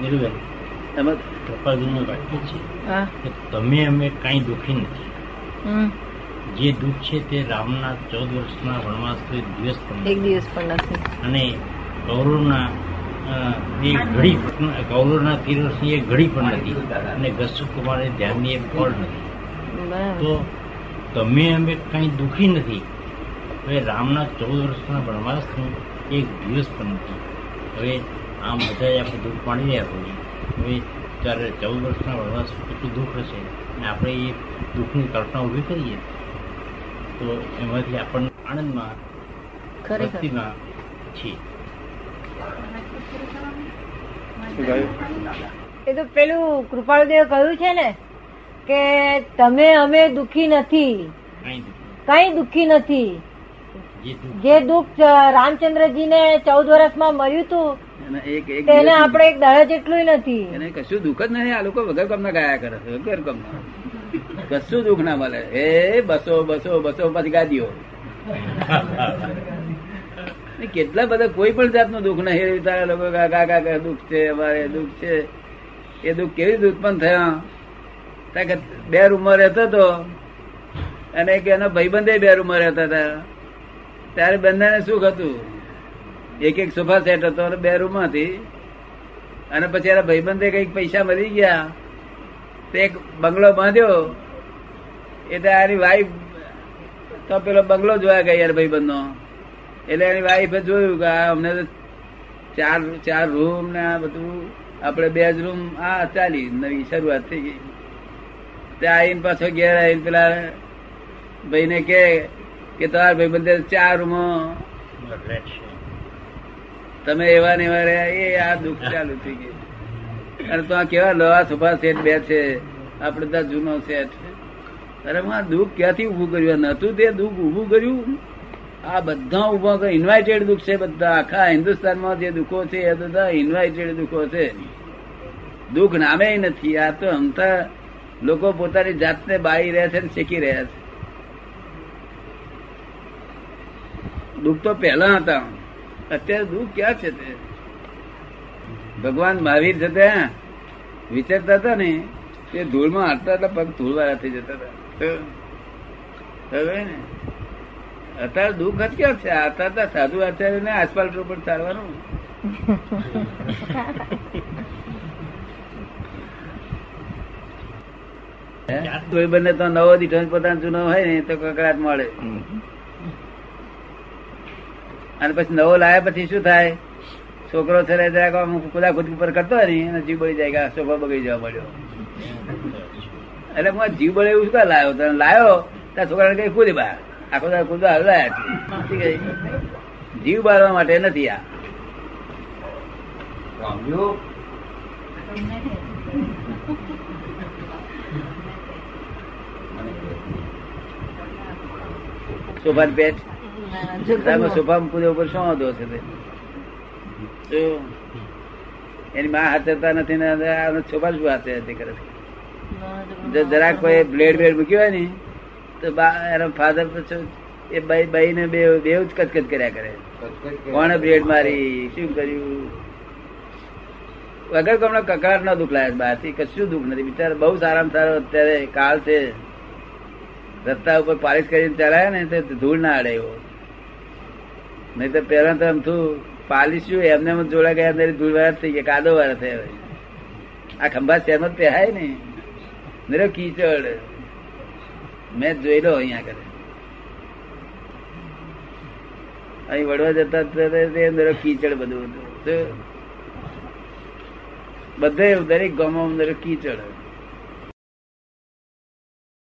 નીરુબેન એમાં કૃપાલજીનું વાક્ય છે તમે અમે કાંઈ દુઃખી નથી. જે દુઃખ છે તે રામના ચૌદ વર્ષના વનવાસ એક દિવસ પણ એક દિવસ પણ નથી. અને કૌરવના અ, એ ઘડી કૌરવના તેર વર્ષની એક ઘડી પણ નથી. અને ગસુ કુમારે ધ્યાનની એક ફળ નથી. તો તમે અમે કાંઈ દુઃખી નથી. હવે રામના ચૌદ વર્ષના વનવાસનું એક દિવસ પણ નથી. હવે આમ બધા આપણે દુઃખ પાડી રહ્યા હોઈએ હવે ત્યારે ચૌદ વર્ષના વનવાસ કેટલું દુઃખ હશે અને આપણે એ દુઃખની કલ્પના ઊભી કરીએ તો એમાંથી આપણને આનંદમાં ભક્તિમાં છીએ. એ તો પેલું કૃપાળુદેવ કહ્યું છે ને કે તમે અમે દુખી નથી. કઈ દુખી નથી. જે દુઃખ રામચંદ્રજીને ચૌદ વર્ષમાં મળ્યું હતું એને આપણે એક દાડા જેટલું નથી. એને કશું દુઃખ જ નહીં આ લોકો વગર કામના ગાયા કરે છે વગર કામના. કશું દુઃખ ના મળે. એ બસો બસો બસો પછી ગાદીઓ. કેટલા બધા કોઈ પણ જાતનું દુઃખ નહીં. તારા લોકો ગા ગા દુઃખ છે અમારે દુઃખ છે. એ દુઃખ કેવી રીતે ઉત્પન્ન થયા. ત્યાં કે બે રૂમમાં રહેતો હતો અને એક એનો ભાઈબંધે બે રૂમમાં રહેતા હતા. ત્યારે બંધાને સુખ હતું? એક એક સોફા સેટ હતો અને બે રૂમ હતી. અને પછી એના ભાઈબંધે કંઈક પૈસા મળી ગયા. તો એક બંગલો બાંધ્યો. એટલે એની વાઈફ તો પેલો બંગલો જોવા ગઈ યાર ભાઈબંધનો. એટલે એની વાઈફે જોયું કે આ અમને ચાર ચાર રૂમ ને આ બધું આપણે બે જ રૂમ આ ચાલી નવી શરૂઆત થઈ ગઈ. ત્યાં આવીને પાછો ઘેર આવીને પેલા ભાઈને કે કે તમારા ભાઈબંધે ચાર રૂમ. તમે એવા ને એવા રહ્યા એ આ દુઃખ ચાલુ થઈ ગયું. અને તો આ કેવા નવા સોફા સેટ બે છે? આપડે ત્યાં જૂનો સેટ અરે હું આ દુઃખ ક્યાંથી ઉભું કર્યું? નતું તે દુઃખ ઉભું કર્યું. આ બધા ઊભા કરે ઇન્વાઇટેડ દુઃખ છે બધા. આખા હિન્દુસ્તાનમાં જે દુઃખો છે એ બધા ઇન્વાઇટેડ દુઃખો છે. દુઃખ નામે નથી. આ તો હમતા લોકો પોતાની જાતને બાળી રહ્યા છે ને શીખી રહ્યા છે. દુઃખ તો પહેલા હતા. અત્યારે દુઃખ ક્યાં છે તે? ભગવાન મહાવીર છે ત્યાં વિચારતા હતા ને તે ધૂળમાં હાંટતા હતા પગ ધૂળવાળા થઈ જતા હતા. હવે ને અત્યારે દુઃખ જ ક્યાં છે? અત્યારે સાધુ આચાર્ય ને આસપાલ ઉપર ચાલવાનું. તો બંને તો નવો દીઠો પોતાનું જૂનો હોય ને તો કકડાટ મળે. અને પછી નવો લાયા પછી શું થાય? છોકરો છે કુદા ખુદ ઉપર કરતો હોય ને જીવ બળી જાય કે આ બગડી જવા મળ્યો એટલે હું જીવ બળે એવું શું લાવ્યો લાયો? તને લાયો? ત્યાં છોકરાને કઈ કુદી બહાર આખો દાડો કુદા લાયા છે. જીવ બાળવા માટે નથી આ. શોભાન પેટ. તારમાં સોફામાં કૂદે ઉપર શું વાંધો છે એની માં હાથતા નથી ને આ શું હાથે હતી કરે જો જરાક કોઈ બ્લેડ બ્લેડ મૂક્યો હોય ને તો બા એનો ફાધર તો એ બાઈ બાઈ ને બે બે જ કચકચ કર્યા કરે. કોણે બ્લેડ મારી? શું કર્યું? વગર તમને કકડાટ ન દુઃખ લાગે બહારથી કશું દુઃખ નથી. બિચારા બહુ સારામાં સારો અત્યારે કાળ છે. રસ્તા ઉપર પાલિશ કરીને ચલાવે ને તો ધૂળ ના અડે એવો નહીં તો પેલા તો આમ થયું, પાલીશું, એમને એમ જોડા ગયા અંદર ધૂળ વાળા થઈ ગયા કાદો વાળા થયા આ ખંભા શહેરમાં પહેરાય ને નરો કીચડ. મેં જોયેલો અહીંયા કરે અહીં વડવા જતા અંદર કીચડ બધું હતું. બધે દરેક ગામમાં અંદર કીચડ.